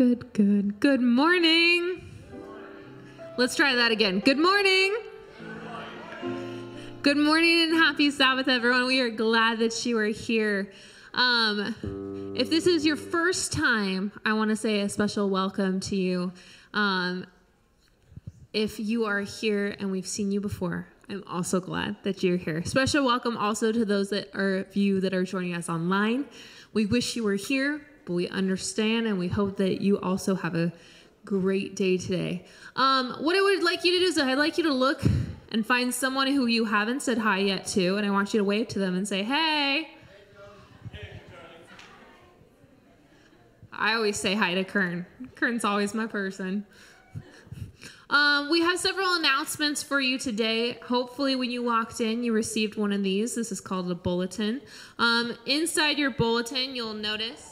Good, good. Good morning. Let's try that again. Good morning. Good morning and happy Sabbath, everyone. We are glad that you are here. Um, if this is your first time, I want to say a special welcome to you. Um, if you are here and we've seen you before, I'm also glad that you're here. Special welcome also to those that are of you that are joining us online. We wish you were here, we understand and we hope that you also have a great day today. Um, what I would like you to do is I'd like you to look and find someone who you haven't said hi yet to, and I want you to wave to them and say, hey. I always say hi to Kern. Kern's always my person. Um, we have several announcements for you today. Hopefully, when you walked in, you received one of these. This is called a bulletin. Um, inside your bulletin, you'll notice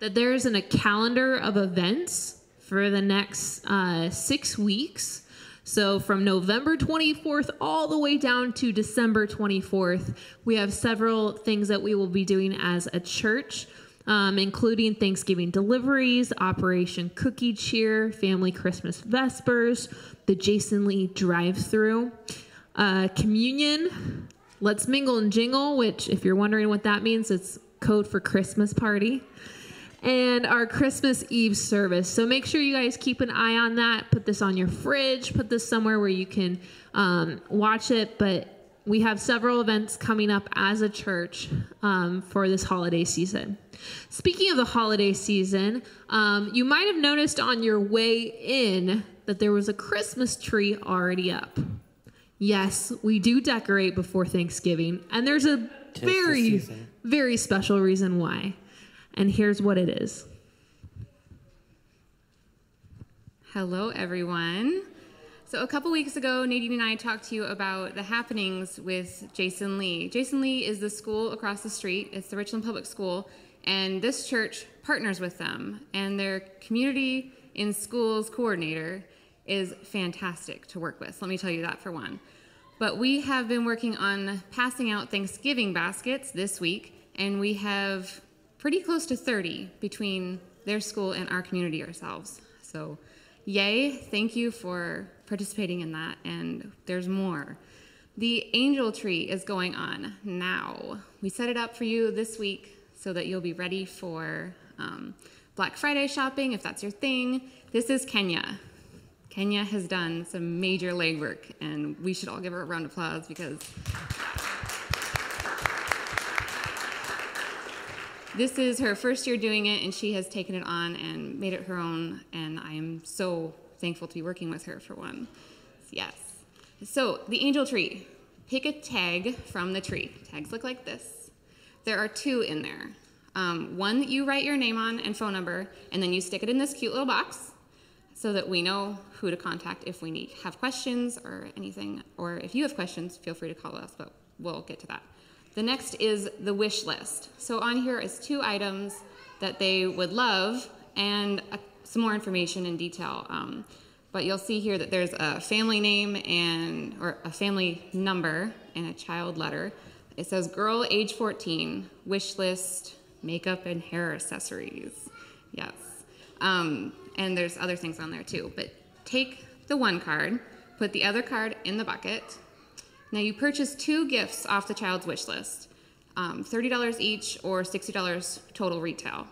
that there's an, a calendar of events for the next uh, six weeks. So, from November 24th all the way down to December 24th, we have several things that we will be doing as a church um, including Thanksgiving deliveries, Operation Cookie Cheer, Family Christmas Vespers, the Jason Lee drive through, uh, Communion, Let's Mingle and Jingle, which, if you're wondering what that means, it's code for Christmas party. And our Christmas Eve service. So make sure you guys keep an eye on that. Put this on your fridge. Put this somewhere where you can um, watch it. But we have several events coming up as a church um, for this holiday season. Speaking of the holiday season, um, you might have noticed on your way in that there was a Christmas tree already up. Yes, we do decorate before Thanksgiving, and there's a very, very special reason why. And here's what it is. Hello, everyone. So, a couple weeks ago, Nadine and I talked to you about the happenings with Jason Lee. Jason Lee is the school across the street, it's the Richland Public School, and this church partners with them, and their community in schools coordinator is fantastic to work with. Let me tell you that for one. But we have been working on passing out Thanksgiving baskets this week, and we have pretty close to 30 between their school and our community ourselves. So, yay, thank you for participating in that, and there's more. The angel tree is going on now. We set it up for you this week so that you'll be ready for um, Black Friday shopping if that's your thing. This is Kenya. Kenya has done some major legwork, and we should all give her a round of applause because this is her first year doing it, and she has taken it on and made it her own. And I am so thankful to be working with her for one. Yes. So, the angel tree. Pick a tag from the tree. Tags look like this. There are two in there. Um, one that you write your name on and phone number, and then you stick it in this cute little box so that we know who to contact if we need have questions or anything. Or if you have questions, feel free to call us, but we'll get to that. The next is the wish list. So on here is two items that they would love and uh, some more information in detail. Um, but you'll see here that there's a family name and or a family number and a child letter it says girl age 14, wish list, makeup and hair accessories. Yes. Um, and there's other things on there too. But take the one card, put the other card in the bucket. Now you purchase two gifts off the child's wish list um, $30 each or $60 total retail.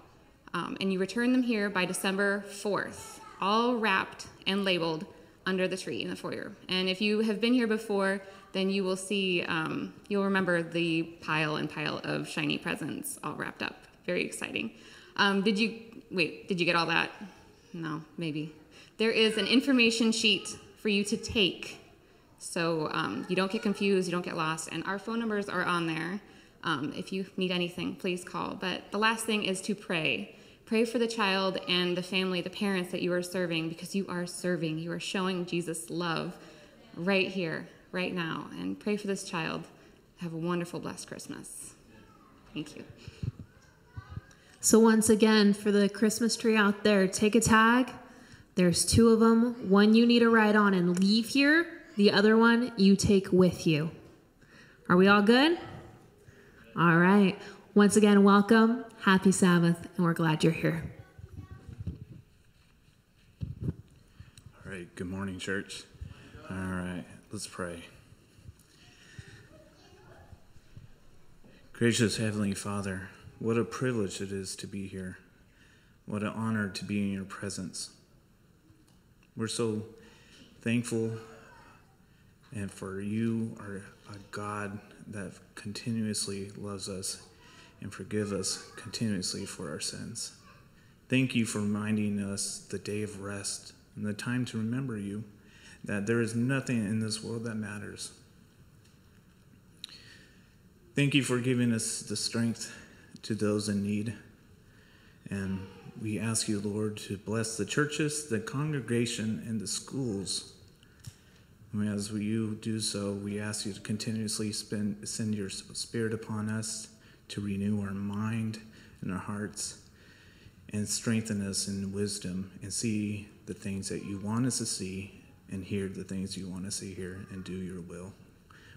Um, and you return them here by December 4th, all wrapped and labeled under the tree in the foyer. And if you have been here before, then you will see, um, you'll remember the pile and pile of shiny presents all wrapped up. Very exciting. Um, did you, wait, did you get all that? No, maybe. There is an information sheet for you to take so um, you don't get confused, you don't get lost, and our phone numbers are on there. Um, if you need anything, please call. But the last thing is to pray. Pray for the child and the family, the parents that you are serving, because you are serving. You are showing Jesus' love right here, right now and pray for this child. Have a wonderful, blessed Christmas. Thank you. So, once again, for the Christmas tree out there, take a tag. There's two of them. One you need to write on and leave here, the other one you take with you. Are we all good? All right. Once again, welcome. happy Sabbath, and we're glad you're here. All right, good morning, church. All right, let's pray. Gracious Heavenly Father, what a privilege it is to be here. What an honor to be in your presence. We're so thankful and for you are a God that continuously loves us and forgive us continuously for our sins. Thank you for reminding us the day of rest and the time to remember you, that there is nothing in this world that matters. Thank you for giving us the strength to those in need. And we ask you, Lord, to bless the churches, the congregation, and the schools. And as you do so, we ask you to continuously spend, send your spirit upon us to renew our mind and our hearts and strengthen us in wisdom and see the things that you want us to see and hear the things you want us to hear and do your will.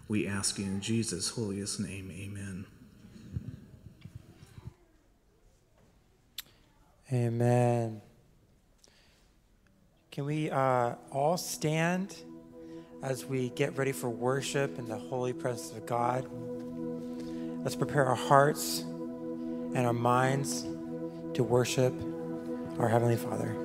We ask you in Jesus' holiest name, amen. Amen. Can we uh, all stand as we get ready for worship in the holy presence of God? Let's prepare our hearts and our minds to worship our Heavenly Father.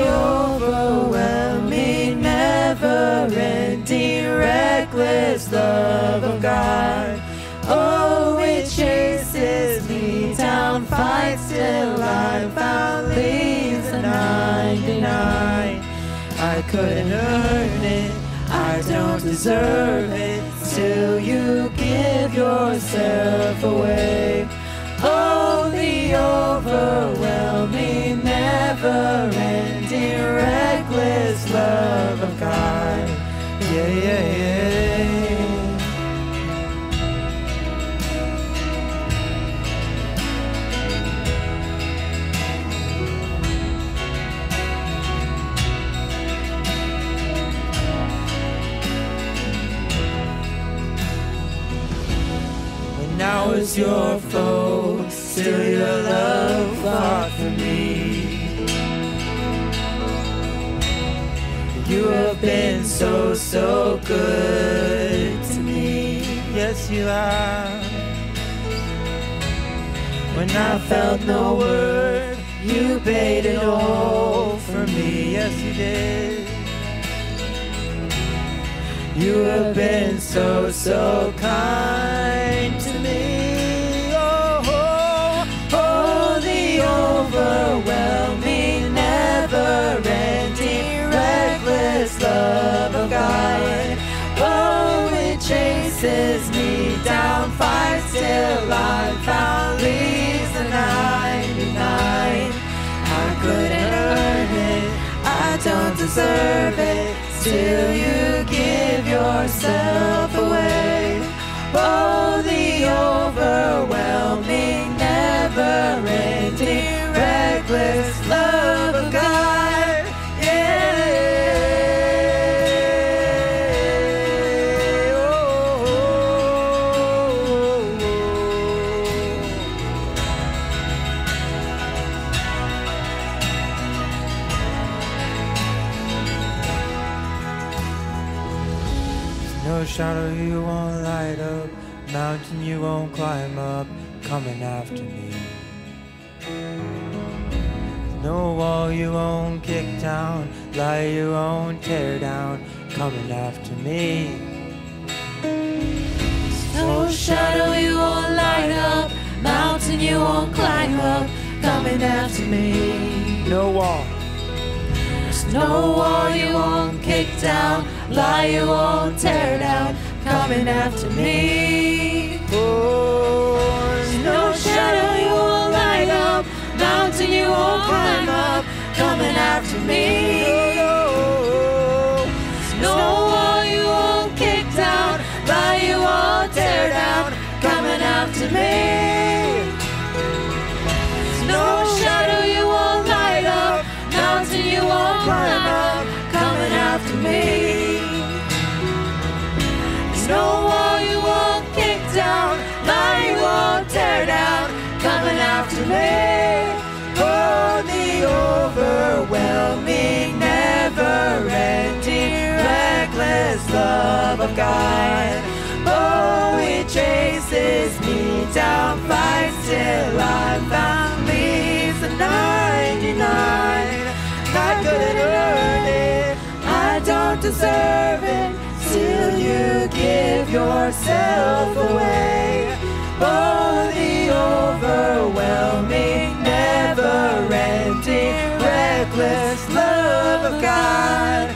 overwhelming, never ending, reckless love of God. Oh, it chases me down, fights till I found leaves the 99. I couldn't earn it, I don't deserve it, till you give yourself away. Oh, the overwhelming, ending, reckless love of God. Yeah, yeah, yeah. When I was your foe, still your love fought You have been so, so good to me. Yes, you have. When I felt no word, you paid it all for me. Yes, you did. You have been so, so kind it, till you give yourself down, lie you won't tear down, coming after me. No shadow you won't light up, mountain you won't climb up, coming after me. No wall, There's no wall you won't kick down, lie you won't tear down, coming after me. oh, no shadow you won't light up, mountain you won't climb up, after me. No wall you won't kick down, lie you won't tear down, coming after me. Love of God. Oh, it chases me down, fights till I'm found, leaves the 99. I couldn't earn it, I don't deserve it, till you give yourself away. Oh, the overwhelming, never-ending, reckless love of God.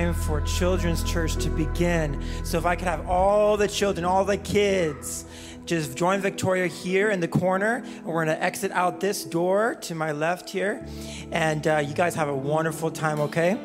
Time for Children's Church to begin. So, if I could have all the children, all the kids, just join Victoria here in the corner. We're going to exit out this door to my left here. And uh, you guys have a wonderful time, okay?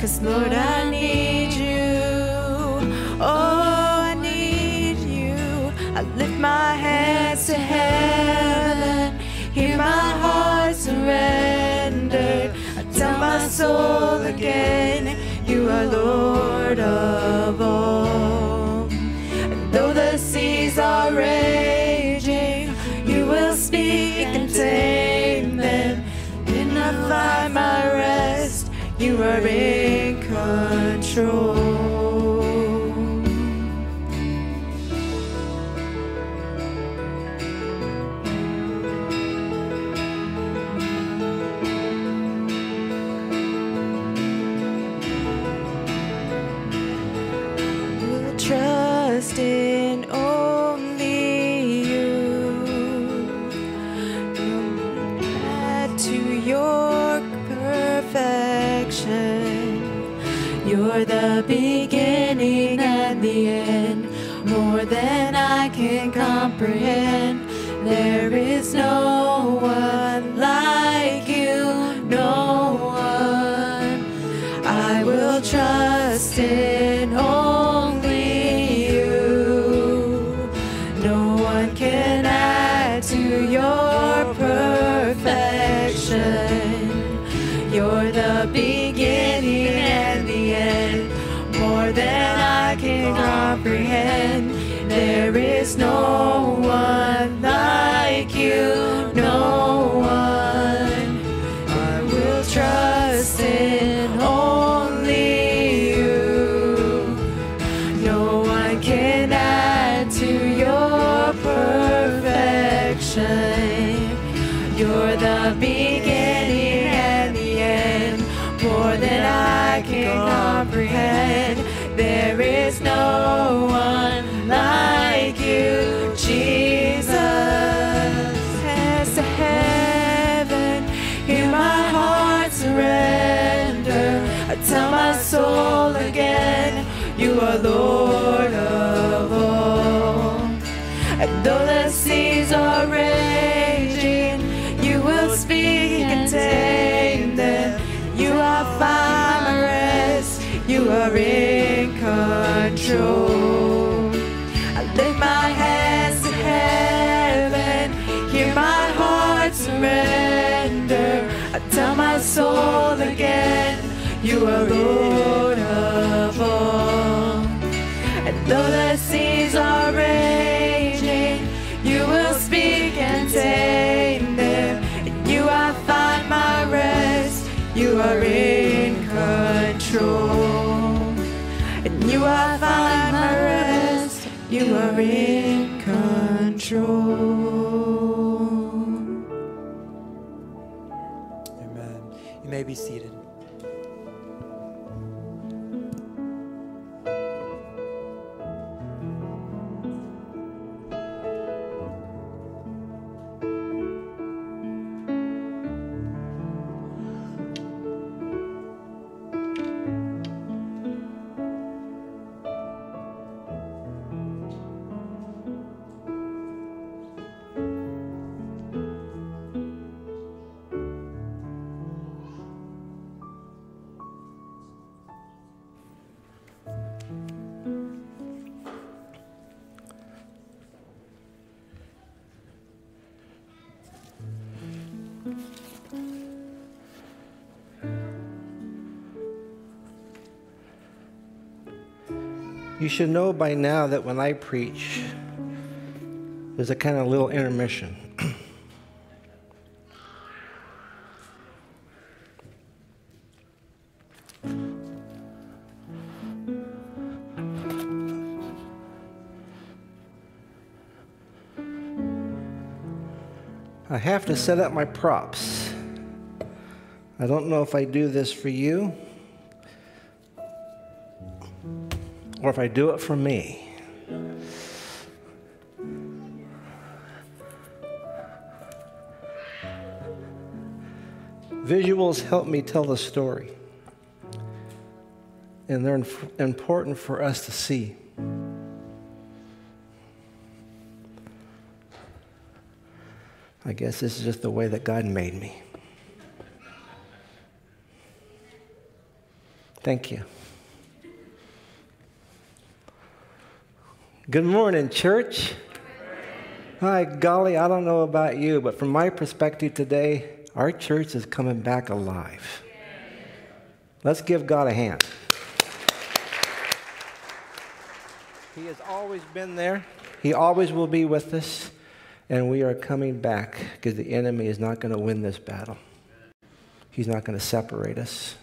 Cause Lord, I need you. Oh, I need you. I lift my hands to heaven. Hear my heart surrender. I tell my soul again, you are Lord of all. And though the seas are raging, in control. Are in control. I lift my hands to heaven, hear my heart surrender. I tell my soul again, you are Lord of all. And though the seas are raging, you will speak and tame them. You I find my rest. You are in control. In control. Amen. You may be seated. You should know by now that when I preach, there's a kind of little intermission. I have to set up my props. I don't know if I do this for you or if I do it for me. Visuals help me tell the story, and they're important for us to see. I guess this is just the way that God made me. Thank you. Good morning, church. Hi, golly, I don't know about you, but from my perspective today, our church is coming back alive. Let's give God a hand. He has always been there, He always will be with us, and we are coming back because the enemy is not going to win this battle. He's not going to separate us.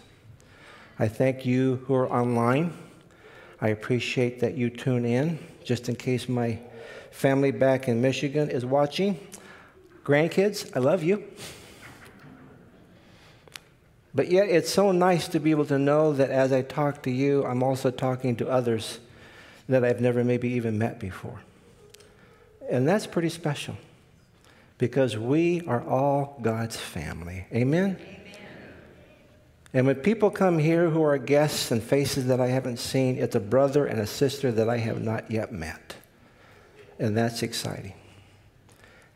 I thank you who are online. I appreciate that you tune in, just in case my family back in Michigan is watching. Grandkids, I love you. But yet, it's so nice to be able to know that as I talk to you, I'm also talking to others that I've never maybe even met before. And that's pretty special because we are all God's family. Amen? And when people come here who are guests and faces that I haven't seen, it's a brother and a sister that I have not yet met. And that's exciting.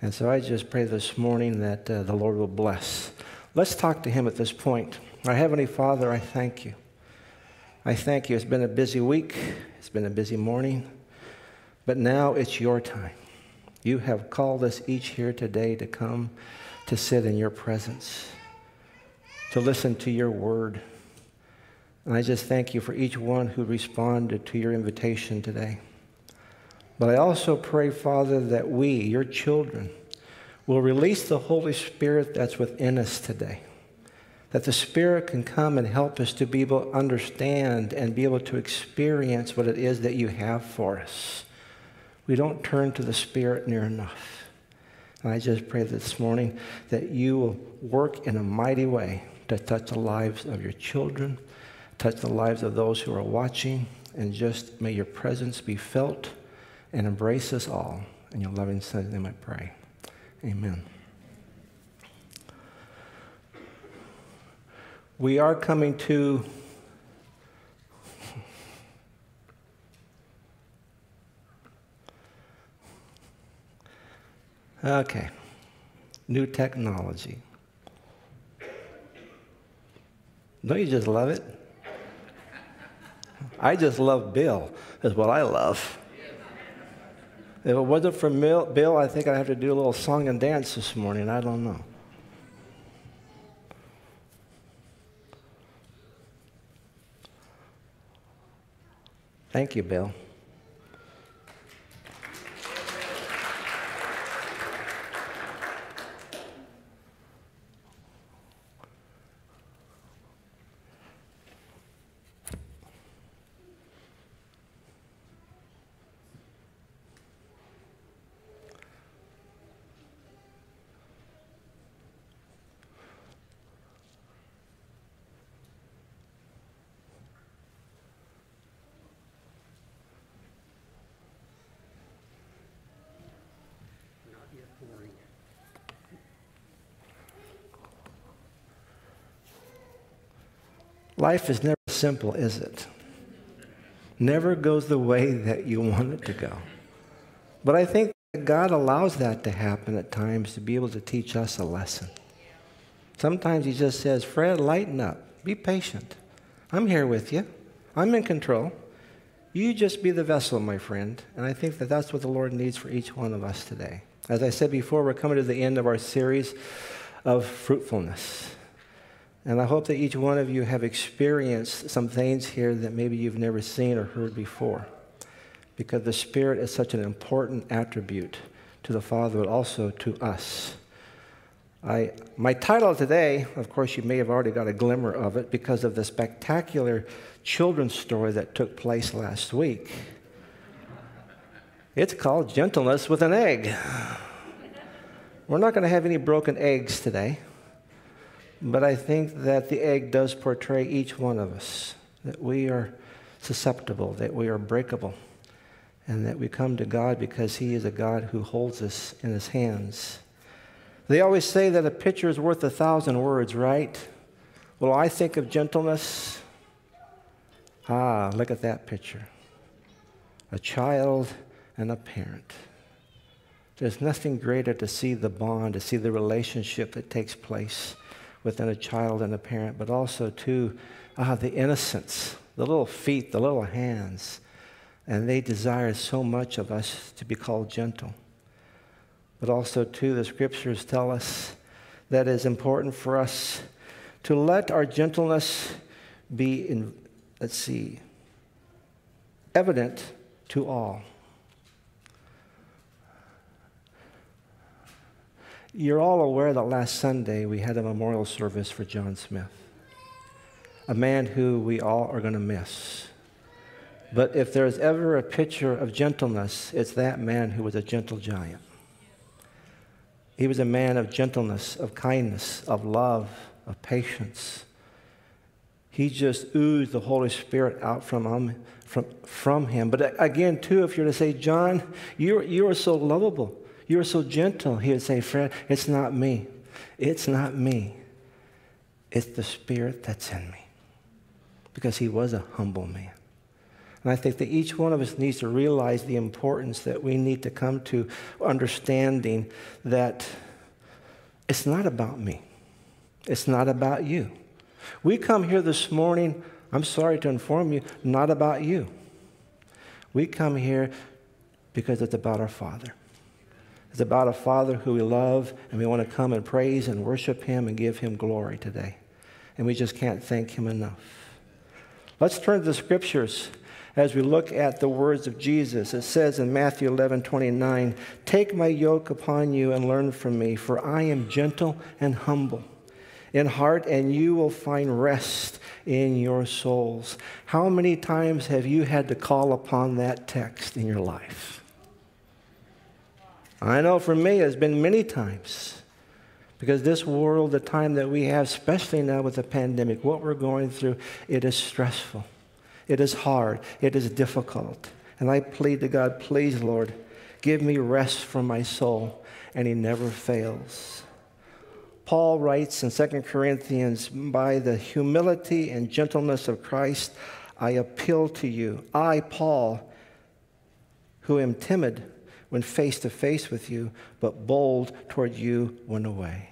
And so I just pray this morning that uh, the Lord will bless. Let's talk to Him at this point. Our Heavenly Father, I thank you. I thank you. It's been a busy week, it's been a busy morning, but now it's your time. You have called us each here today to come to sit in your presence, to listen to your word. And I just thank you for each one who responded to your invitation today. But I also pray, Father, that we, your children, will release the Holy Spirit that's within us today. That the Spirit can come and help us to be able to understand and be able to experience what it is that you have for us. We don't turn to the Spirit near enough. And I just pray this morning that you will work in a mighty way to touch the lives of your children, touch the lives of those who are watching, and just may your presence be felt and embrace us all. In your loving Son's name I pray. Amen. We are coming to Okay. New technology. Don't you just love it? I just love Bill, is what I love. If it wasn't for Bill, I think I'd have to do a little song and dance this morning. I don't know. Thank you, Bill. Life is never simple, is it? Never goes the way that you want it to go. But I think God allows that to happen at times to be able to teach us a lesson. Sometimes He just says, Fred, lighten up. Be patient. I'm here with you. I'm in control. You just be the vessel, my friend. And I think that that's what the Lord needs for each one of us today. As I said before, we're coming to the end of our series of fruitfulness. And I hope that each one of you have experienced some things here that maybe you've never seen or heard before. Because the Spirit is such an important attribute to the Father, but also to us. I, my title today, of course, you may have already got a glimmer of it because of the spectacular children's story that took place last week. It's called Gentleness with an Egg. We're not going to have any broken eggs today. But I think that the egg does portray each one of us, that we are susceptible, that we are breakable, and that we come to God because He is a God who holds us in His hands. They always say that a picture is worth a thousand words, right? Well, I think of gentleness. Ah, look at that picture a child and a parent. There's nothing greater to see the bond, to see the relationship that takes place within a child and a parent, but also to ah, the innocence, the little feet, the little hands. And they desire so much of us to be called gentle. But also, too, the scriptures tell us that it is important for us to let our gentleness be, in, let's see, evident to all. You're all aware that last Sunday we had a memorial service for John Smith, a man who we all are going to miss. But if there's ever a picture of gentleness, it's that man who was a gentle giant. He was a man of gentleness, of kindness, of love, of patience. He just oozed the Holy Spirit out from him, from, from him. But again, too, if you're to say, John, you you are so lovable. You're so gentle. He would say, Fred, it's not me. It's not me. It's the Spirit that's in me. Because he was a humble man. And I think that each one of us needs to realize the importance that we need to come to understanding that it's not about me. It's not about you. We come here this morning, I'm sorry to inform you, not about you. We come here because it's about our Father. It's about a Father who we love, and we want to come and praise and worship Him and give Him glory today. And we just can't thank Him enough. Let's turn to the scriptures as we look at the words of Jesus. It says in Matthew 11 29, Take my yoke upon you and learn from me, for I am gentle and humble in heart, and you will find rest in your souls. How many times have you had to call upon that text in your life? I know for me, it's been many times. Because this world, the time that we have, especially now with the pandemic, what we're going through, it is stressful. It is hard. It is difficult. And I plead to God, please, Lord, give me rest for my soul. And He never fails. Paul writes in 2 Corinthians, by the humility and gentleness of Christ, I appeal to you. I, Paul, who am timid, when face to face with you, but bold toward you when away.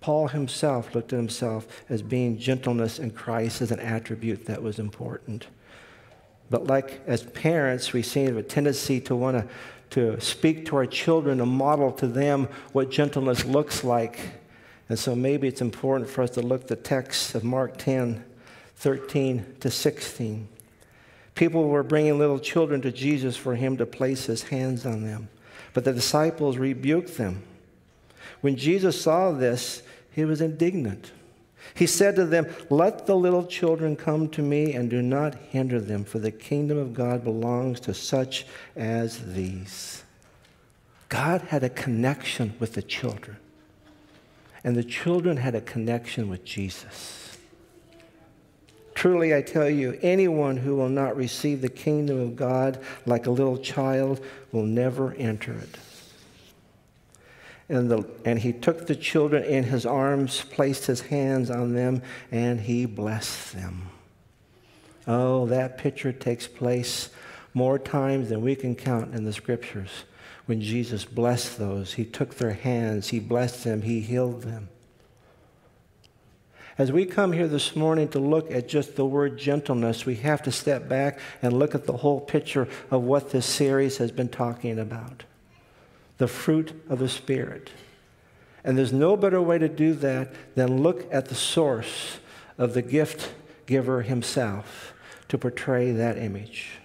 Paul himself looked at himself as being gentleness in Christ as an attribute that was important. But like as parents, we seem to have a tendency to want to, to speak to our children and model to them what gentleness looks like. And so maybe it's important for us to look the text of Mark 10, 13 to 16. People were bringing little children to Jesus for him to place his hands on them. But the disciples rebuked them. When Jesus saw this, he was indignant. He said to them, Let the little children come to me and do not hinder them, for the kingdom of God belongs to such as these. God had a connection with the children, and the children had a connection with Jesus. Truly, I tell you, anyone who will not receive the kingdom of God like a little child will never enter it. And, the, and he took the children in his arms, placed his hands on them, and he blessed them. Oh, that picture takes place more times than we can count in the scriptures. When Jesus blessed those, he took their hands, he blessed them, he healed them. As we come here this morning to look at just the word gentleness, we have to step back and look at the whole picture of what this series has been talking about the fruit of the Spirit. And there's no better way to do that than look at the source of the gift giver himself to portray that image.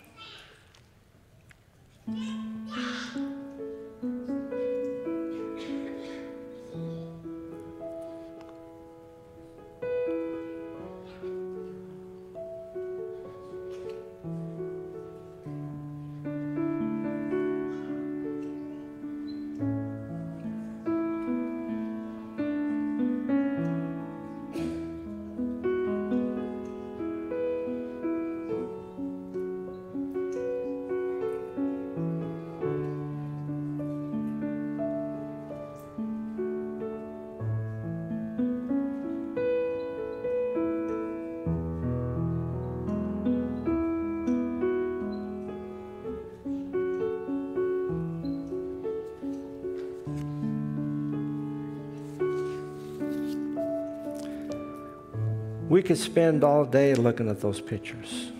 We could spend all day looking at those pictures.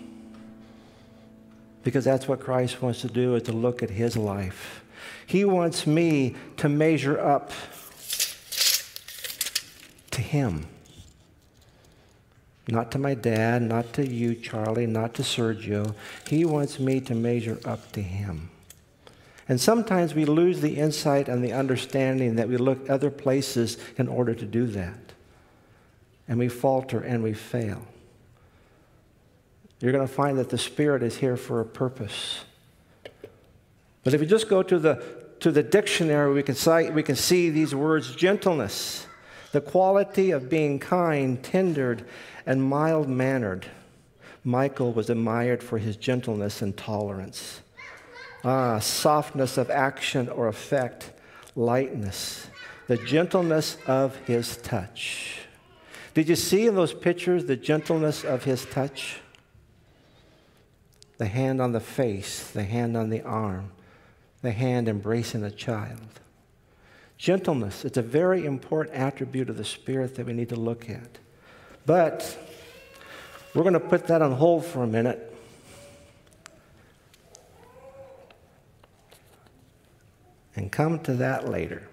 Because that's what Christ wants to do is to look at his life. He wants me to measure up to him. Not to my dad, not to you, Charlie, not to Sergio. He wants me to measure up to him. And sometimes we lose the insight and the understanding that we look other places in order to do that and we falter and we fail. You're going to find that the Spirit is here for a purpose. But if you just go to the, to the dictionary, we can, cite, we can see these words gentleness, the quality of being kind, tendered, and mild mannered. Michael was admired for his gentleness and tolerance. Ah, softness of action or effect, lightness, the gentleness of his touch. Did you see in those pictures the gentleness of his touch? the hand on the face, the hand on the arm, the hand embracing a child. Gentleness, it's a very important attribute of the Spirit that we need to look at. But we're going to put that on hold for a minute. And come to that later.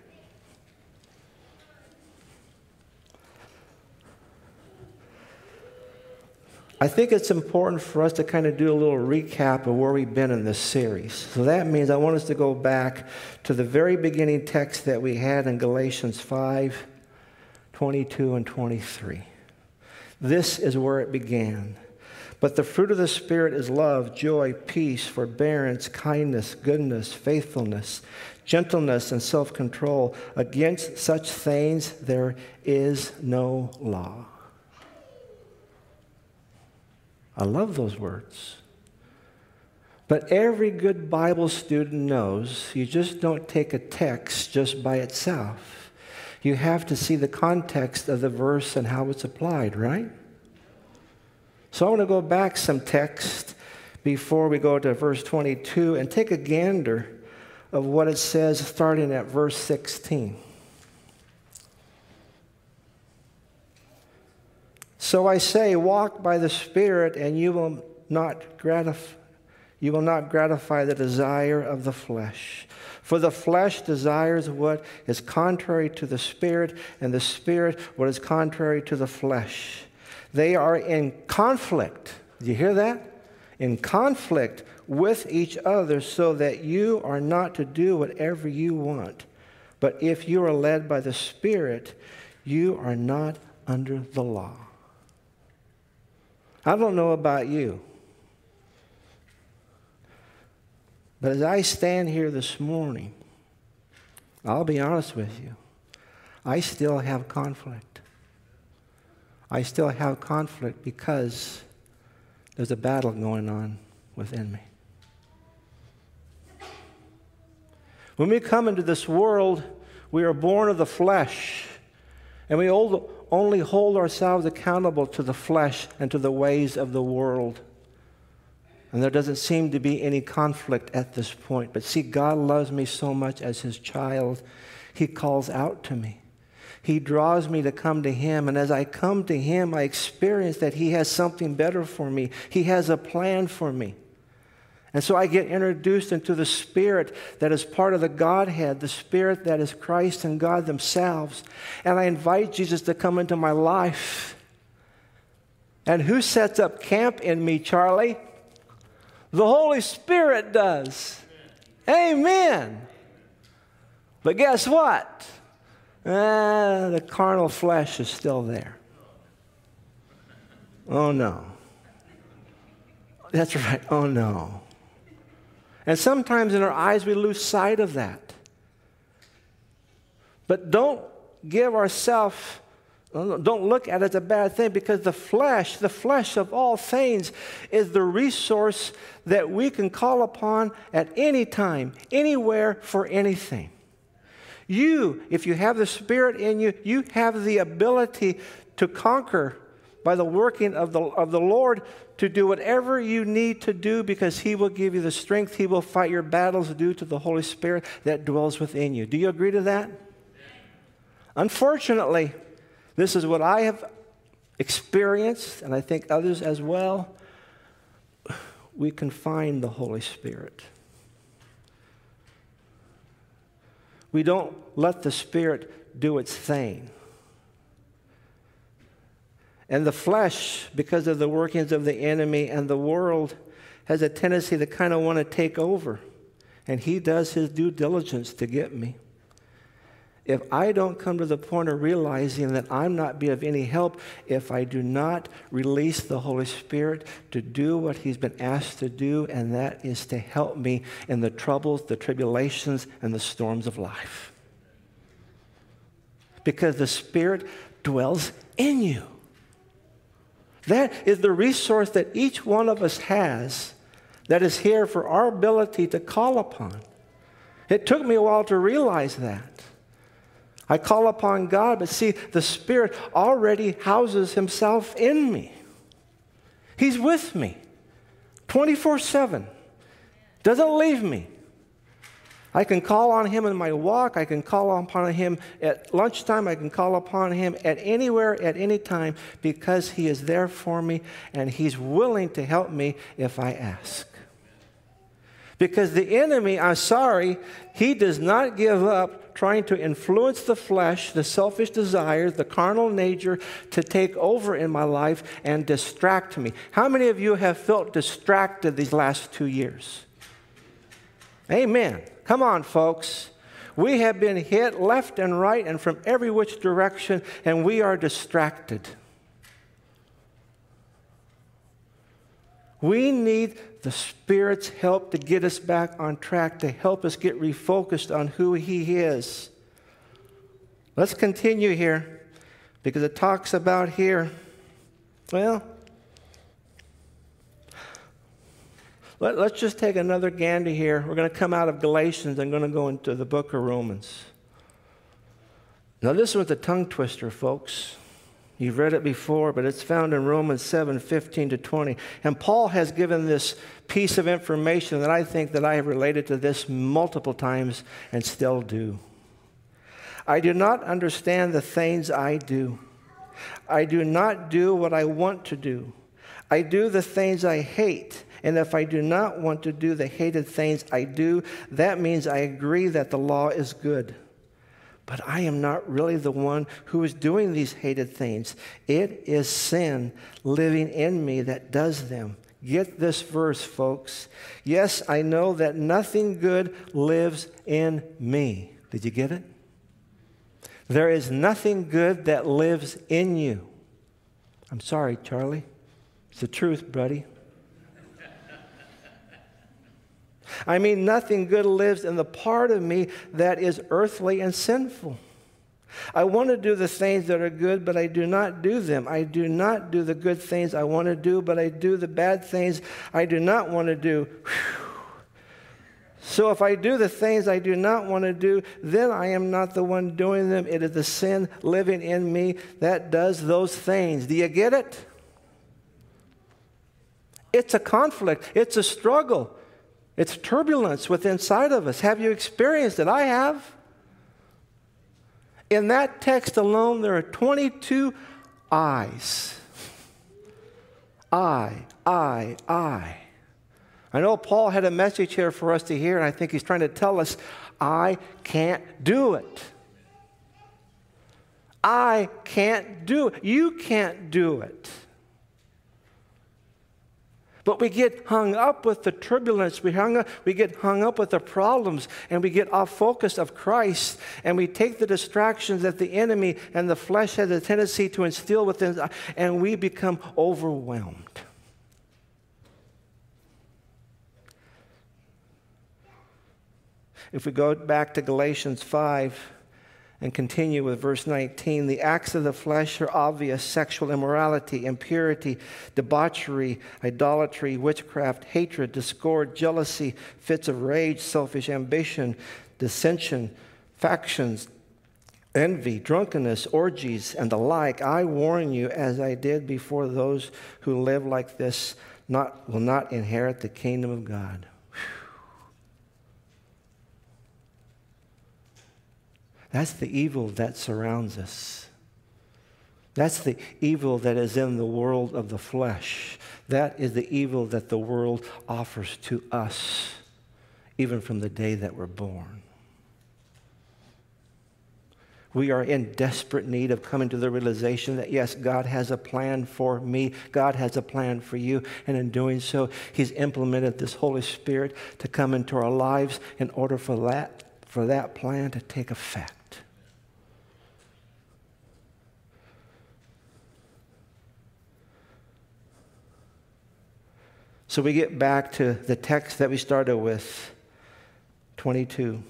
I think it's important for us to kind of do a little recap of where we've been in this series. So that means I want us to go back to the very beginning text that we had in Galatians 5 22 and 23. This is where it began. But the fruit of the Spirit is love, joy, peace, forbearance, kindness, goodness, faithfulness, gentleness, and self control. Against such things there is no law. I love those words. But every good Bible student knows you just don't take a text just by itself. You have to see the context of the verse and how it's applied, right? So I want to go back some text before we go to verse 22 and take a gander of what it says starting at verse 16. So I say, walk by the Spirit, and you will not gratify. You will not gratify the desire of the flesh. For the flesh desires what is contrary to the Spirit, and the Spirit what is contrary to the flesh. They are in conflict. Do you hear that? In conflict with each other, so that you are not to do whatever you want. But if you are led by the Spirit, you are not under the law. I don't know about you, but as I stand here this morning, I'll be honest with you, I still have conflict. I still have conflict because there's a battle going on within me. When we come into this world, we are born of the flesh, and we only hold ourselves accountable to the flesh and to the ways of the world. And there doesn't seem to be any conflict at this point. But see, God loves me so much as His child, He calls out to me. He draws me to come to Him. And as I come to Him, I experience that He has something better for me, He has a plan for me. And so I get introduced into the Spirit that is part of the Godhead, the Spirit that is Christ and God themselves. And I invite Jesus to come into my life. And who sets up camp in me, Charlie? The Holy Spirit does. Amen. But guess what? Ah, the carnal flesh is still there. Oh no. That's right. Oh no. And sometimes in our eyes, we lose sight of that. But don't give ourselves, don't look at it as a bad thing because the flesh, the flesh of all things, is the resource that we can call upon at any time, anywhere, for anything. You, if you have the Spirit in you, you have the ability to conquer by the working of the, of the Lord to do whatever you need to do because He will give you the strength. He will fight your battles due to the Holy Spirit that dwells within you. Do you agree to that? Unfortunately, this is what I have experienced, and I think others as well. We confine the Holy Spirit. We don't let the Spirit do its thing. And the flesh, because of the workings of the enemy and the world, has a tendency to kind of want to take over. And he does his due diligence to get me. If I don't come to the point of realizing that I'm not be of any help, if I do not release the Holy Spirit to do what He's been asked to do, and that is to help me in the troubles, the tribulations, and the storms of life. Because the Spirit dwells in you. That is the resource that each one of us has that is here for our ability to call upon. It took me a while to realize that. I call upon God, but see, the Spirit already houses Himself in me. He's with me 24 7. Doesn't leave me. I can call on him in my walk. I can call upon him at lunchtime. I can call upon him at anywhere, at any time, because he is there for me and he's willing to help me if I ask. Because the enemy, I'm sorry, he does not give up trying to influence the flesh, the selfish desires, the carnal nature to take over in my life and distract me. How many of you have felt distracted these last two years? Amen. Come on, folks. We have been hit left and right and from every which direction, and we are distracted. We need the Spirit's help to get us back on track, to help us get refocused on who He is. Let's continue here because it talks about here, well, let, us just take another gander here. We're going to come out of Galatians and going to go into the book of Romans. Now, this one's a tongue twister, folks. You've read it before, but it's found in Romans 7 15 to 20. And Paul has given this piece of information that I think that I have related to this multiple times and still do. I do not understand the things I do. I do not do what I want to do. I do the things I hate. And if I do not want to do the hated things I do, that means I agree that the law is good but I am not really the one who is doing these hated things. It is sin living in me that does them. Get this verse, folks. Yes, I know that nothing good lives in me. Did you get it? There is nothing good that lives in you. I'm sorry, Charlie. It's the truth, buddy. I mean, nothing good lives in the part of me that is earthly and sinful. I want to do the things that are good, but I do not do them. I do not do the good things I want to do, but I do the bad things I do not want to do. Whew. So if I do the things I do not want to do, then I am not the one doing them. It is the sin living in me that does those things. Do you get it? It's a conflict, it's a struggle. It's turbulence within inside of us. Have you experienced it? I have. In that text alone, there are 22 eyes. I, I, I. I know Paul had a message here for us to hear, and I think he's trying to tell us I can't do it. I can't do it. You can't do it. But we get hung up with the turbulence, we, hung up, we get hung up with the problems, and we get off focus of Christ, and we take the distractions that the enemy and the flesh has a tendency to instill within us, and we become overwhelmed. If we go back to Galatians 5, and continue with verse 19. The acts of the flesh are obvious sexual immorality, impurity, debauchery, idolatry, witchcraft, hatred, discord, jealousy, fits of rage, selfish ambition, dissension, factions, envy, drunkenness, orgies, and the like. I warn you, as I did before, those who live like this not, will not inherit the kingdom of God. That's the evil that surrounds us. That's the evil that is in the world of the flesh. That is the evil that the world offers to us, even from the day that we're born. We are in desperate need of coming to the realization that, yes, God has a plan for me. God has a plan for you. And in doing so, He's implemented this Holy Spirit to come into our lives in order for that, for that plan to take effect. So we get back to the text that we started with 22.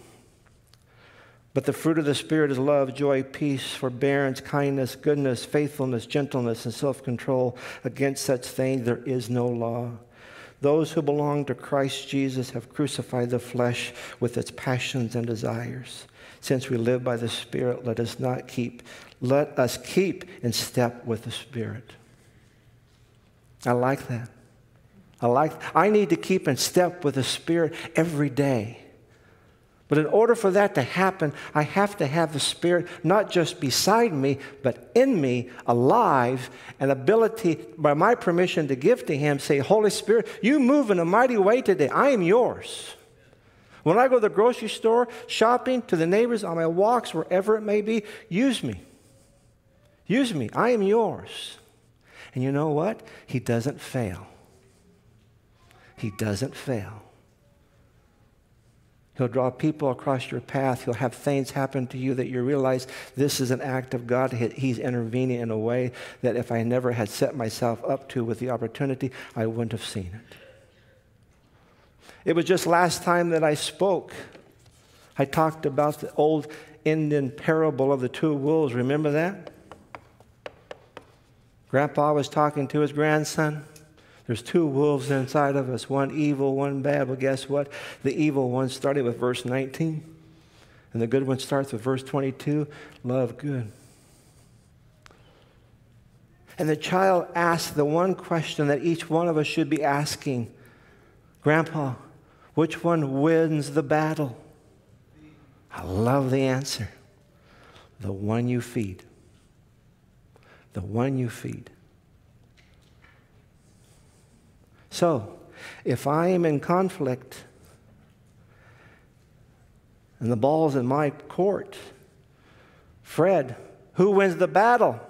But the fruit of the Spirit is love, joy, peace, forbearance, kindness, goodness, faithfulness, gentleness, and self control. Against such things there is no law. Those who belong to Christ Jesus have crucified the flesh with its passions and desires. Since we live by the Spirit, let us not keep, let us keep in step with the Spirit. I like that. I like I need to keep in step with the Spirit every day. But in order for that to happen, I have to have the Spirit not just beside me, but in me, alive, and ability, by my permission to give to Him, say, Holy Spirit, you move in a mighty way today. I am yours. When I go to the grocery store, shopping, to the neighbors, on my walks, wherever it may be, use me. Use me. I am yours. And you know what? He doesn't fail. He doesn't fail. He'll draw people across your path. He'll have things happen to you that you realize this is an act of God. He's intervening in a way that if I never had set myself up to with the opportunity, I wouldn't have seen it. It was just last time that I spoke. I talked about the old Indian parable of the two wolves. Remember that? Grandpa was talking to his grandson. There's two wolves inside of us, one evil, one bad. Well, guess what? The evil one started with verse 19, and the good one starts with verse 22 love good. And the child asked the one question that each one of us should be asking Grandpa, which one wins the battle? I love the answer. The one you feed. The one you feed. So, if I am in conflict and the ball's in my court, Fred, who wins the battle?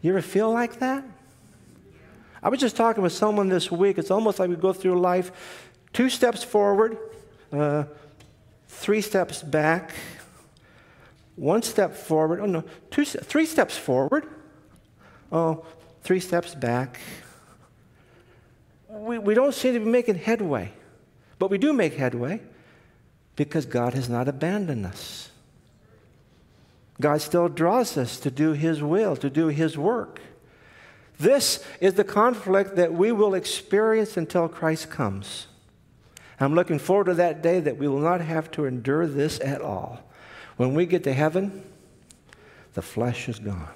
You ever feel like that? I was just talking with someone this week. It's almost like we go through life two steps forward, uh, three steps back, one step forward. Oh, no, two, three steps forward. Oh, three steps back. We, we don't seem to be making headway, but we do make headway because God has not abandoned us. God still draws us to do His will, to do His work. This is the conflict that we will experience until Christ comes. I'm looking forward to that day that we will not have to endure this at all. When we get to heaven, the flesh is gone,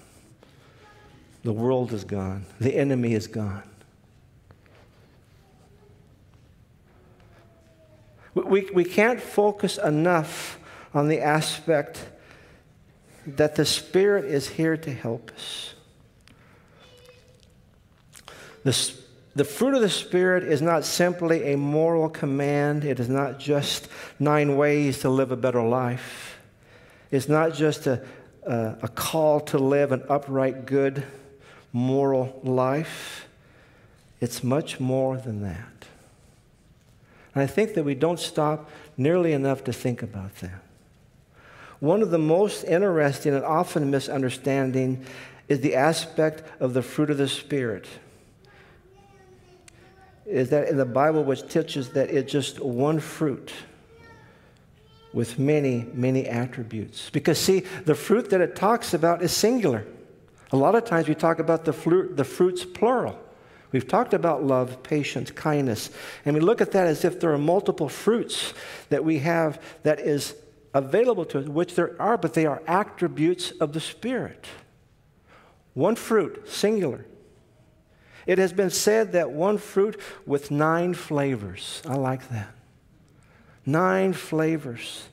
the world is gone, the enemy is gone. We, we can't focus enough on the aspect that the Spirit is here to help us. The, the fruit of the Spirit is not simply a moral command, it is not just nine ways to live a better life. It's not just a, a, a call to live an upright, good, moral life. It's much more than that. And I think that we don't stop nearly enough to think about that. One of the most interesting and often misunderstanding is the aspect of the fruit of the Spirit. Is that in the Bible, which teaches that it's just one fruit with many, many attributes. Because, see, the fruit that it talks about is singular. A lot of times we talk about the, fruit, the fruits plural. We've talked about love, patience, kindness, and we look at that as if there are multiple fruits that we have that is available to us, which there are, but they are attributes of the Spirit. One fruit, singular. It has been said that one fruit with nine flavors. I like that. Nine flavors.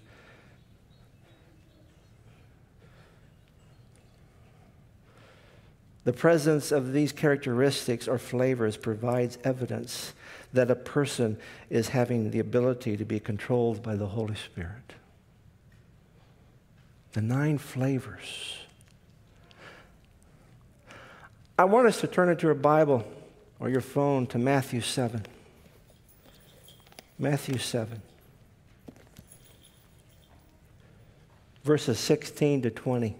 The presence of these characteristics or flavors provides evidence that a person is having the ability to be controlled by the Holy Spirit the nine flavors. I want us to turn into your Bible or your phone to Matthew 7. Matthew 7. Verses 16 to 20.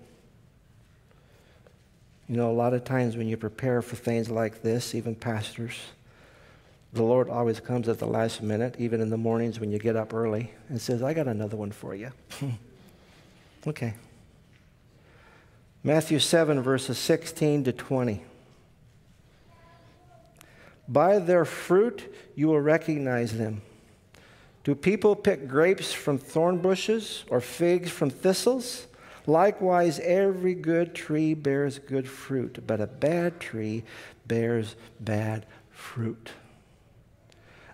You know, a lot of times when you prepare for things like this, even pastors, the Lord always comes at the last minute, even in the mornings when you get up early, and says, I got another one for you. Okay. Matthew 7, verses 16 to 20. By their fruit you will recognize them. Do people pick grapes from thorn bushes or figs from thistles? Likewise, every good tree bears good fruit, but a bad tree bears bad fruit.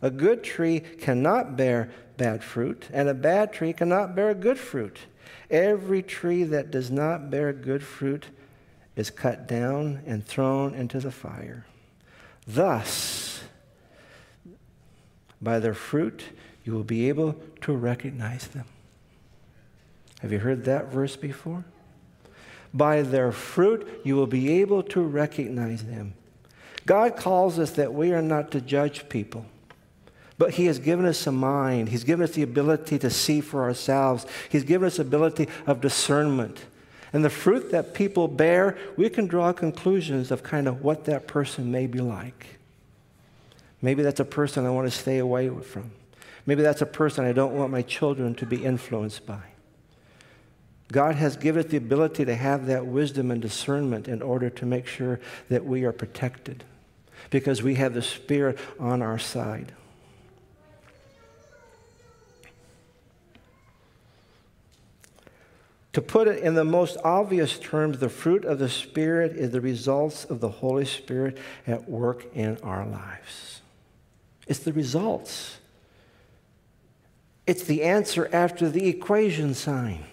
A good tree cannot bear bad fruit, and a bad tree cannot bear good fruit. Every tree that does not bear good fruit is cut down and thrown into the fire. Thus, by their fruit, you will be able to recognize them. Have you heard that verse before? By their fruit, you will be able to recognize them. God calls us that we are not to judge people, but He has given us a mind. He's given us the ability to see for ourselves. He's given us ability of discernment. And the fruit that people bear, we can draw conclusions of kind of what that person may be like. Maybe that's a person I want to stay away from. Maybe that's a person I don't want my children to be influenced by. God has given us the ability to have that wisdom and discernment in order to make sure that we are protected because we have the Spirit on our side. To put it in the most obvious terms, the fruit of the Spirit is the results of the Holy Spirit at work in our lives. It's the results. It's the answer after the equation sign.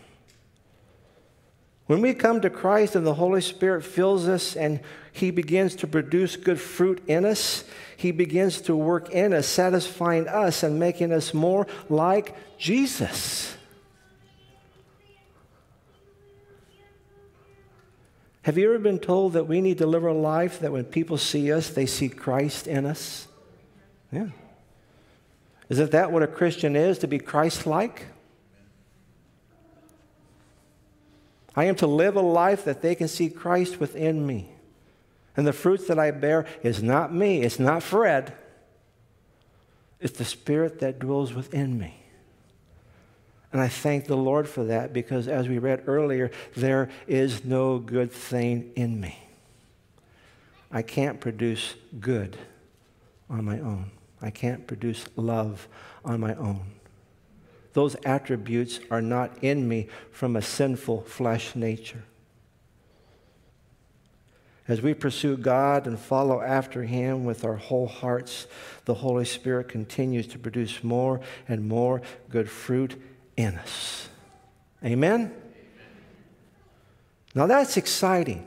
When we come to Christ and the Holy Spirit fills us and He begins to produce good fruit in us, He begins to work in us, satisfying us and making us more like Jesus. Have you ever been told that we need to live a life that when people see us, they see Christ in us? Yeah. Isn't that what a Christian is, to be Christ like? I am to live a life that they can see Christ within me. And the fruits that I bear is not me, it's not Fred. It's the Spirit that dwells within me. And I thank the Lord for that because, as we read earlier, there is no good thing in me. I can't produce good on my own. I can't produce love on my own. Those attributes are not in me from a sinful flesh nature. As we pursue God and follow after Him with our whole hearts, the Holy Spirit continues to produce more and more good fruit in us. Amen? Now that's exciting.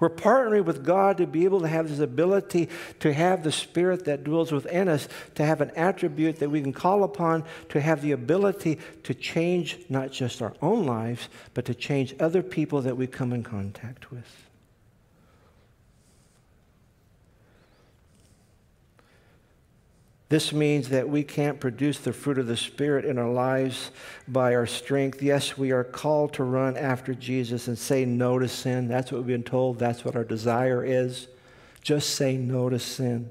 We're partnering with God to be able to have this ability to have the Spirit that dwells within us, to have an attribute that we can call upon, to have the ability to change not just our own lives, but to change other people that we come in contact with. This means that we can't produce the fruit of the Spirit in our lives by our strength. Yes, we are called to run after Jesus and say no to sin. That's what we've been told. That's what our desire is. Just say no to sin.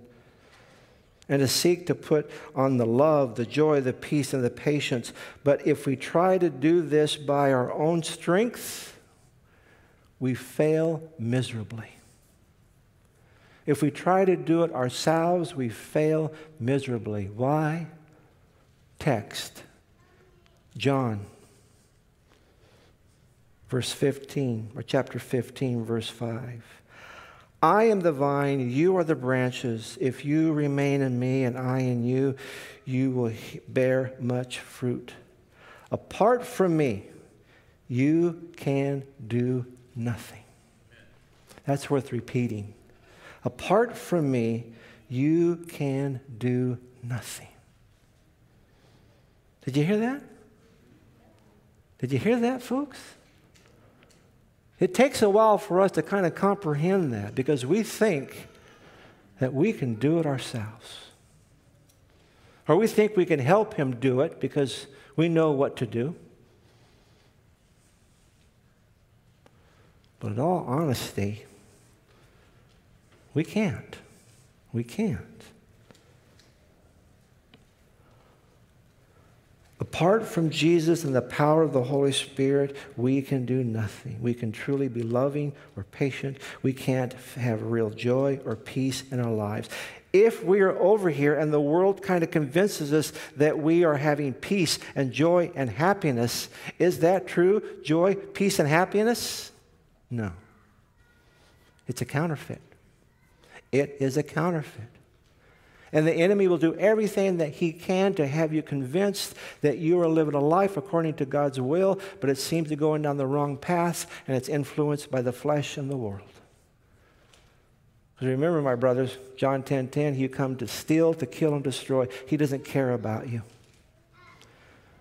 And to seek to put on the love, the joy, the peace, and the patience. But if we try to do this by our own strength, we fail miserably. If we try to do it ourselves, we fail miserably. Why? Text John, verse 15, or chapter 15, verse 5. I am the vine, you are the branches. If you remain in me and I in you, you will bear much fruit. Apart from me, you can do nothing. That's worth repeating. Apart from me, you can do nothing. Did you hear that? Did you hear that, folks? It takes a while for us to kind of comprehend that because we think that we can do it ourselves. Or we think we can help him do it because we know what to do. But in all honesty, we can't. We can't. Apart from Jesus and the power of the Holy Spirit, we can do nothing. We can truly be loving or patient. We can't have real joy or peace in our lives. If we are over here and the world kind of convinces us that we are having peace and joy and happiness, is that true? Joy, peace, and happiness? No. It's a counterfeit. It is a counterfeit. And the enemy will do everything that he can to have you convinced that you are living a life according to God's will, but it seems to going down the wrong path and it's influenced by the flesh and the world. Because remember, my brothers, John 10 10, he come to steal, to kill, and destroy. He doesn't care about you.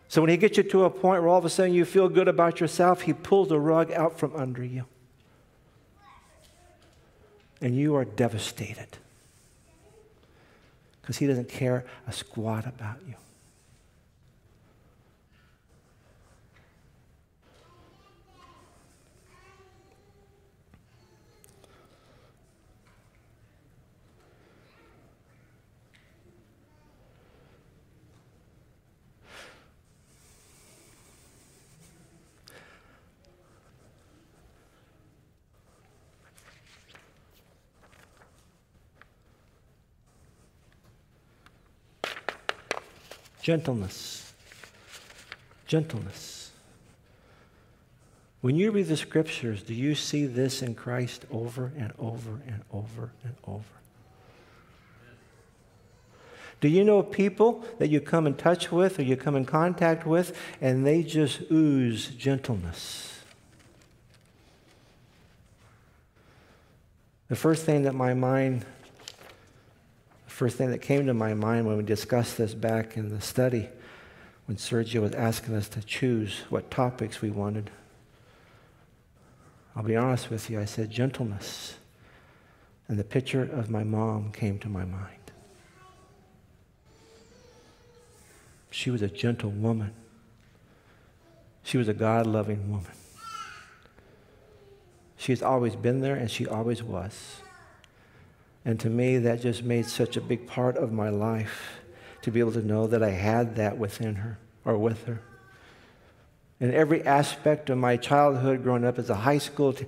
So when he gets you to a point where all of a sudden you feel good about yourself, he pulls the rug out from under you. And you are devastated because he doesn't care a squat about you. Gentleness. Gentleness. When you read the scriptures, do you see this in Christ over and over and over and over? Do you know people that you come in touch with or you come in contact with and they just ooze gentleness? The first thing that my mind first thing that came to my mind when we discussed this back in the study, when Sergio was asking us to choose what topics we wanted. I'll be honest with you, I said gentleness. And the picture of my mom came to my mind. She was a gentle woman. She was a God loving woman. She's always been there and she always was. And to me, that just made such a big part of my life to be able to know that I had that within her or with her. In every aspect of my childhood, growing up as a high school, t-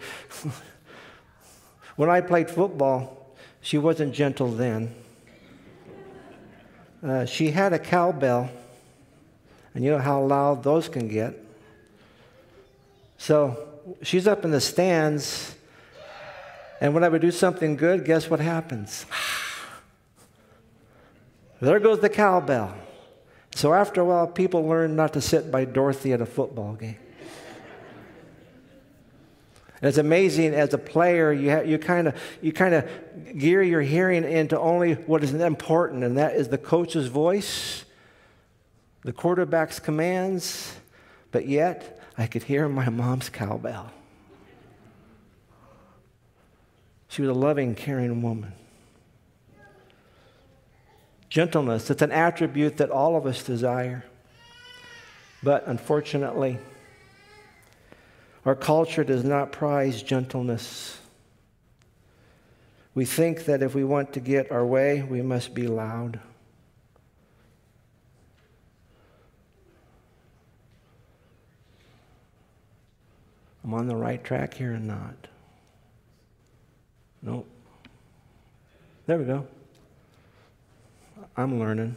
when I played football, she wasn't gentle then. Uh, she had a cowbell, and you know how loud those can get. So she's up in the stands and when I would do something good, guess what happens? there goes the cowbell. So after a while, people learn not to sit by Dorothy at a football game. And it's amazing as a player, you, you kind of you kind of gear your hearing into only what is important, and that is the coach's voice, the quarterback's commands. But yet, I could hear my mom's cowbell. She was a loving, caring woman. Gentleness, it's an attribute that all of us desire. But unfortunately, our culture does not prize gentleness. We think that if we want to get our way, we must be loud. I'm on the right track here or not? Nope. There we go. I'm learning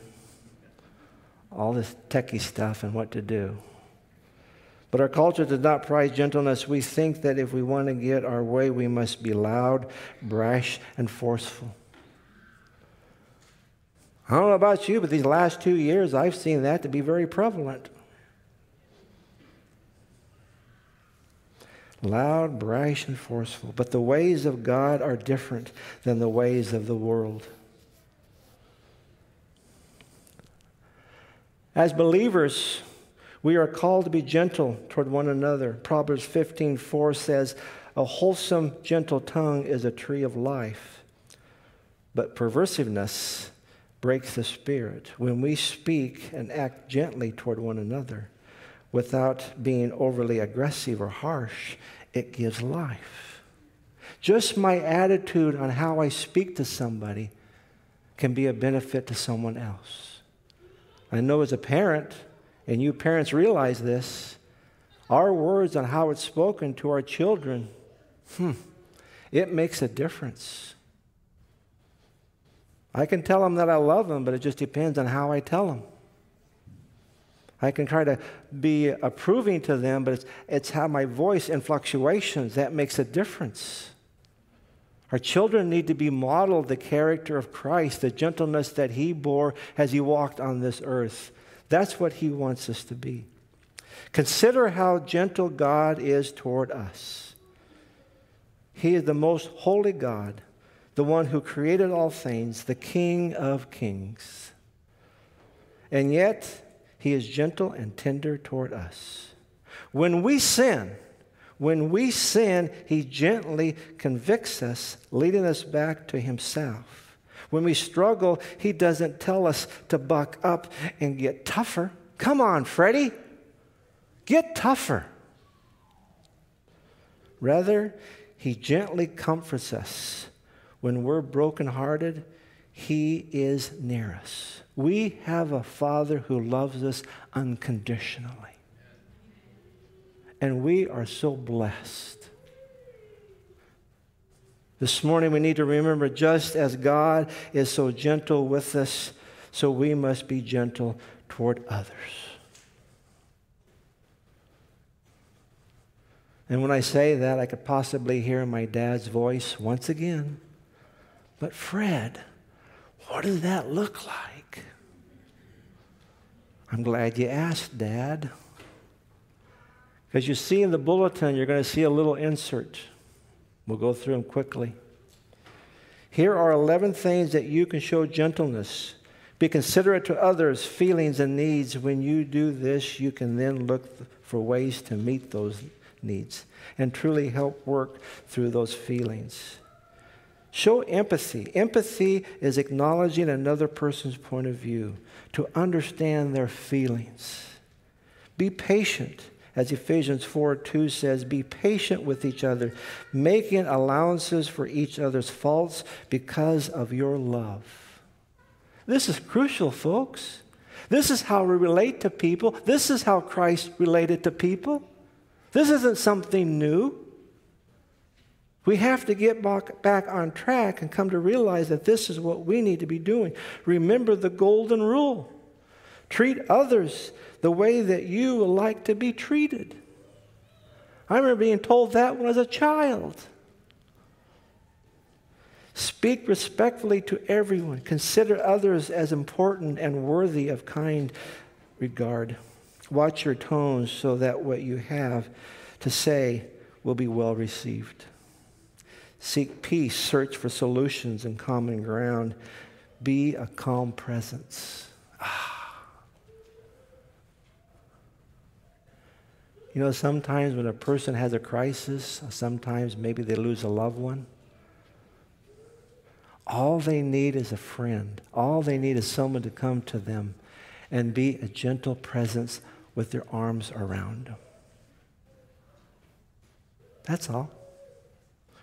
all this techie stuff and what to do. But our culture does not prize gentleness. We think that if we want to get our way, we must be loud, brash, and forceful. I don't know about you, but these last two years, I've seen that to be very prevalent. Loud, brash, and forceful. But the ways of God are different than the ways of the world. As believers, we are called to be gentle toward one another. Proverbs 15:4 says, "A wholesome, gentle tongue is a tree of life, but perversiveness breaks the spirit." When we speak and act gently toward one another, without being overly aggressive or harsh, it gives life. Just my attitude on how I speak to somebody can be a benefit to someone else. I know as a parent, and you parents realize this, our words on how it's spoken to our children, hmm, it makes a difference. I can tell them that I love them, but it just depends on how I tell them. I can try to be approving to them, but it's, it's how my voice and fluctuations that makes a difference. Our children need to be modeled the character of Christ, the gentleness that he bore as he walked on this earth. That's what he wants us to be. Consider how gentle God is toward us. He is the most holy God, the one who created all things, the King of kings. And yet, he is gentle and tender toward us. When we sin, when we sin, he gently convicts us, leading us back to himself. When we struggle, he doesn't tell us to buck up and get tougher. Come on, Freddie. Get tougher. Rather, he gently comforts us. When we're brokenhearted, he is near us. We have a Father who loves us unconditionally. And we are so blessed. This morning, we need to remember just as God is so gentle with us, so we must be gentle toward others. And when I say that, I could possibly hear my dad's voice once again. But, Fred, what does that look like? I'm glad you asked, Dad. Because you see in the bulletin, you're going to see a little insert. We'll go through them quickly. Here are 11 things that you can show gentleness. Be considerate to others' feelings and needs. When you do this, you can then look for ways to meet those needs and truly help work through those feelings. Show empathy. Empathy is acknowledging another person's point of view, to understand their feelings. Be patient. As Ephesians 4 2 says, be patient with each other, making allowances for each other's faults because of your love. This is crucial, folks. This is how we relate to people. This is how Christ related to people. This isn't something new. We have to get back, on track and come to realize that this is what we need to be doing. Remember the golden rule treat others the way that you would like to be treated. I remember being told that when I was a child. Speak respectfully to everyone. Consider others as important and worthy of kind regard. Watch your tones so that what you have to say will be well received. Seek peace, search for solutions and common ground. Be a calm presence. Ah. You know, sometimes when a person has a crisis, sometimes maybe they lose a loved one, all they need is a friend. All they need is someone to come to them and be a gentle presence with their arms around them. That's all.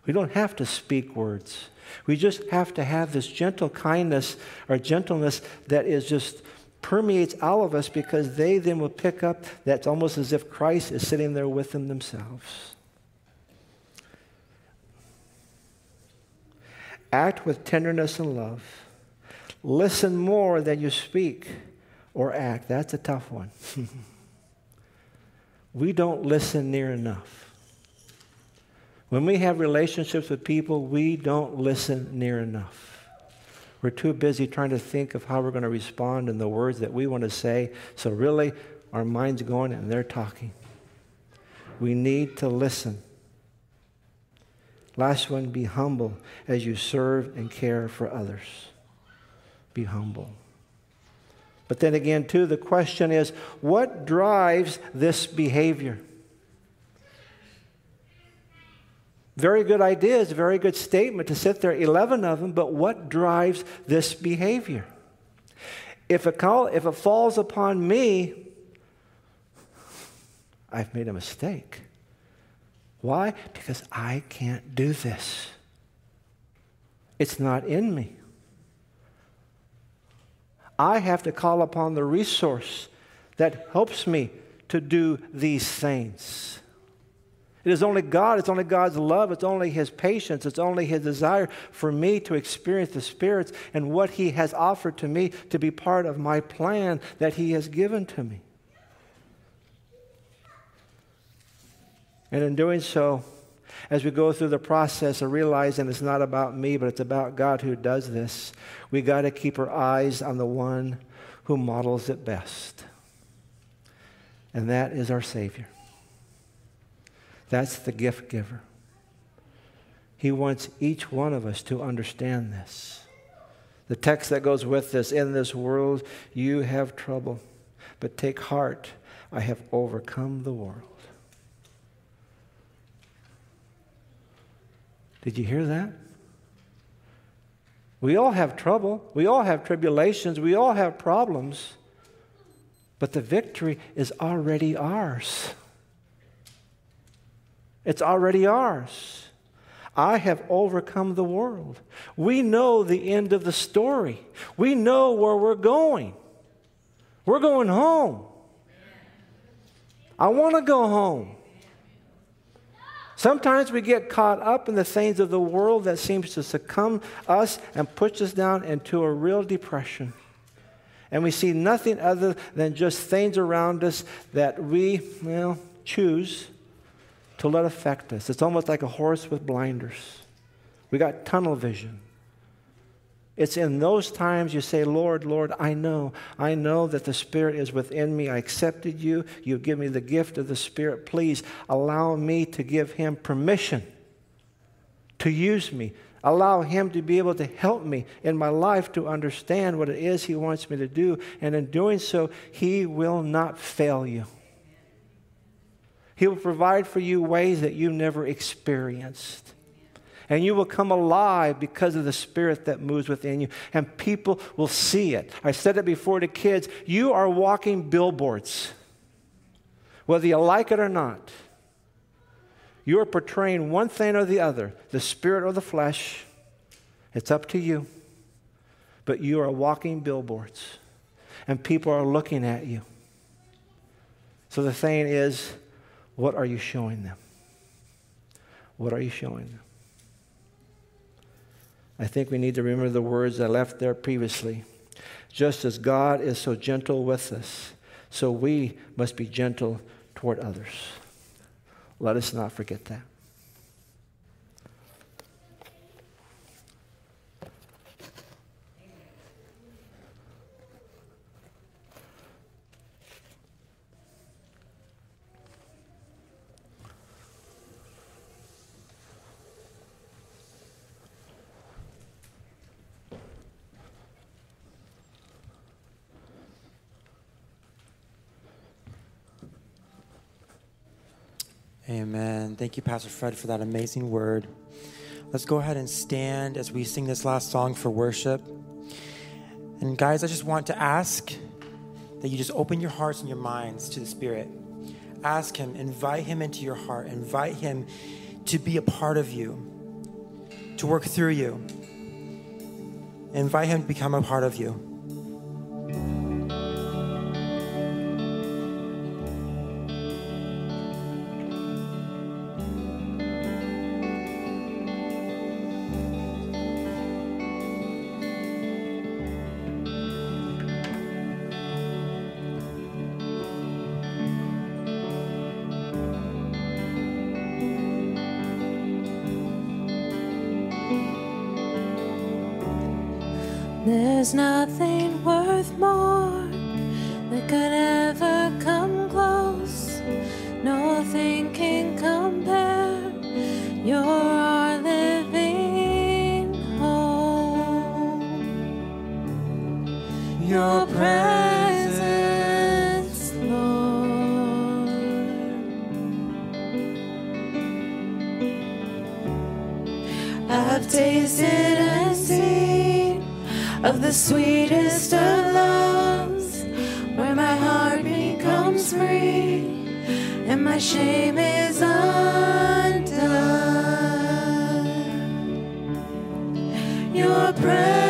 We don't have to speak words. We just have to have this gentle kindness or gentleness that is just permeates all of us because they then will pick up that's almost as if Christ is sitting there with them themselves. Act with tenderness and love. Listen more than you speak or act. That's a tough one. we don't listen near enough. When we have relationships with people, we don't listen near enough. We're too busy trying to think of how we're going to respond in the words that we want to say. So, really, our mind's going and they're talking. We need to listen. Last one be humble as you serve and care for others. Be humble. But then again, too, the question is what drives this behavior? Very good ideas, very good statement to sit there, 11 of them, but what drives this behavior? If it, call, if it falls upon me, I've made a mistake. Why? Because I can't do this. It's not in me. I have to call upon the resource that helps me to do these things. It is only God, it's only God's love, it's only His patience, it's only His desire for me to experience the spirits and what He has offered to me to be part of my plan that He has given to me. And in doing so, as we go through the process of realizing it's not about me, but it's about God who does this, we got to keep our eyes on the one who models it best. And that is our Savior. That's the gift giver. He wants each one of us to understand this. The text that goes with this in this world, you have trouble, but take heart, I have overcome the world. Did you hear that? We all have trouble. We all have tribulations. We all have problems. But the victory is already ours. It's already ours. I have overcome the world. We know the end of the story. We know where we're going. We're going home. I want to go home. Sometimes we get caught up in the things of the world that seems to succumb us and push us down into a real depression. And we see nothing other than just things around us that we, well, choose to let affect us. It's almost like a horse with blinders. We got tunnel vision. It's in those times you say, Lord, Lord, I know. I know that the Spirit is within me. I accepted you. You give me the gift of the Spirit. Please allow me to give Him permission to use me. Allow Him to be able to help me in my life to understand what it is He wants me to do. And in doing so, He will not fail you. He will provide for you ways that you've never experienced and you will come alive because of the spirit that moves within you, and people will see it. I said it before to kids you are walking billboards, whether you like it or not. You are portraying one thing or the other, the spirit or the flesh. It's up to you. But you are walking billboards, and people are looking at you. So the thing is, what are you showing them? What are you showing them? I think we need to remember the words I left there previously. Just as God is so gentle with us, so we must be gentle toward others. Let us not forget that. Amen. Thank you, Pastor Fred, for that amazing word. Let's go ahead and stand as we sing this last song for worship. And, guys, I just want to ask that you just open your hearts and your minds to the Spirit. Ask Him, invite Him into your heart, invite Him to be a part of you, to work through you. Invite Him to become a part of you. Undone.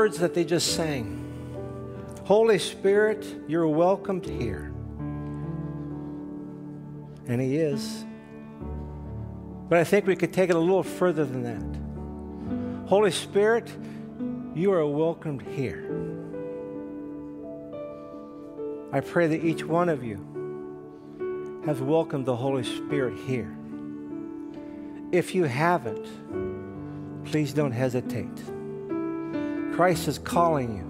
Words that they just sang. Holy Spirit, you're welcomed here. And He is. But I think we could take it a little further than that. Holy Spirit, you are welcomed here. I pray that each one of you has welcomed the Holy Spirit here. If you haven't, please don't hesitate. Christ is calling you.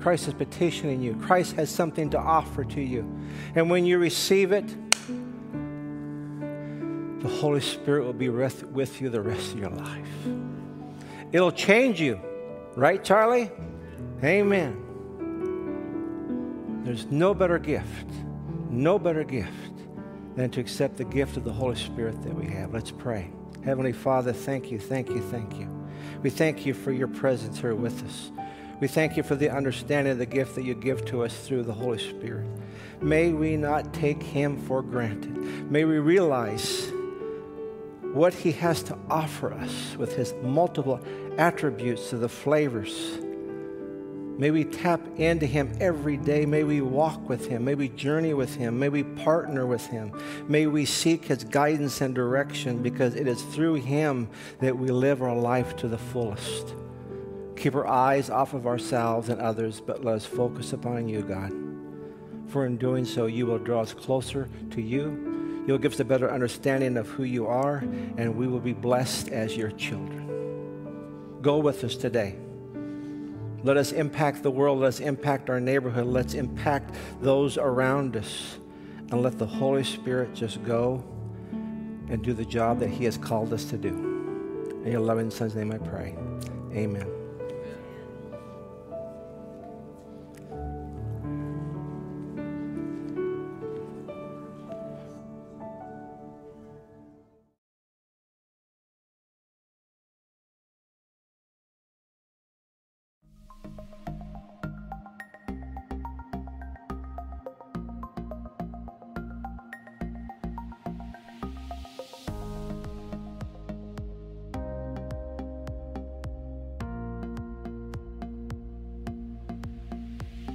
Christ is petitioning you. Christ has something to offer to you. And when you receive it, the Holy Spirit will be with, you the rest of your life. It'll change you. Right, Charlie? Amen. There's no better gift, no better gift than to accept the gift of the Holy Spirit that we have. Let's pray. Heavenly Father, thank you, thank you, thank you. We thank you for your presence here with us. We thank you for the understanding of the gift that you give to us through the Holy Spirit. May we not take him for granted. May we realize what he has to offer us with his multiple attributes of the flavors. May we tap into him every day. May we walk with him. May we journey with him. May we partner with him. May we seek his guidance and direction because it is through him that we live our life to the fullest. Keep our eyes off of ourselves and others, but let us focus upon you, God. For in doing so, you will draw us closer to you. You'll give us a better understanding of who you are, and we will be blessed as your children. Go with us today. Let us impact the world. Let us impact our neighborhood. Let's impact those around us. And let the Holy Spirit just go and do the job that He has called us to do. In your loving Son's name I pray. Amen.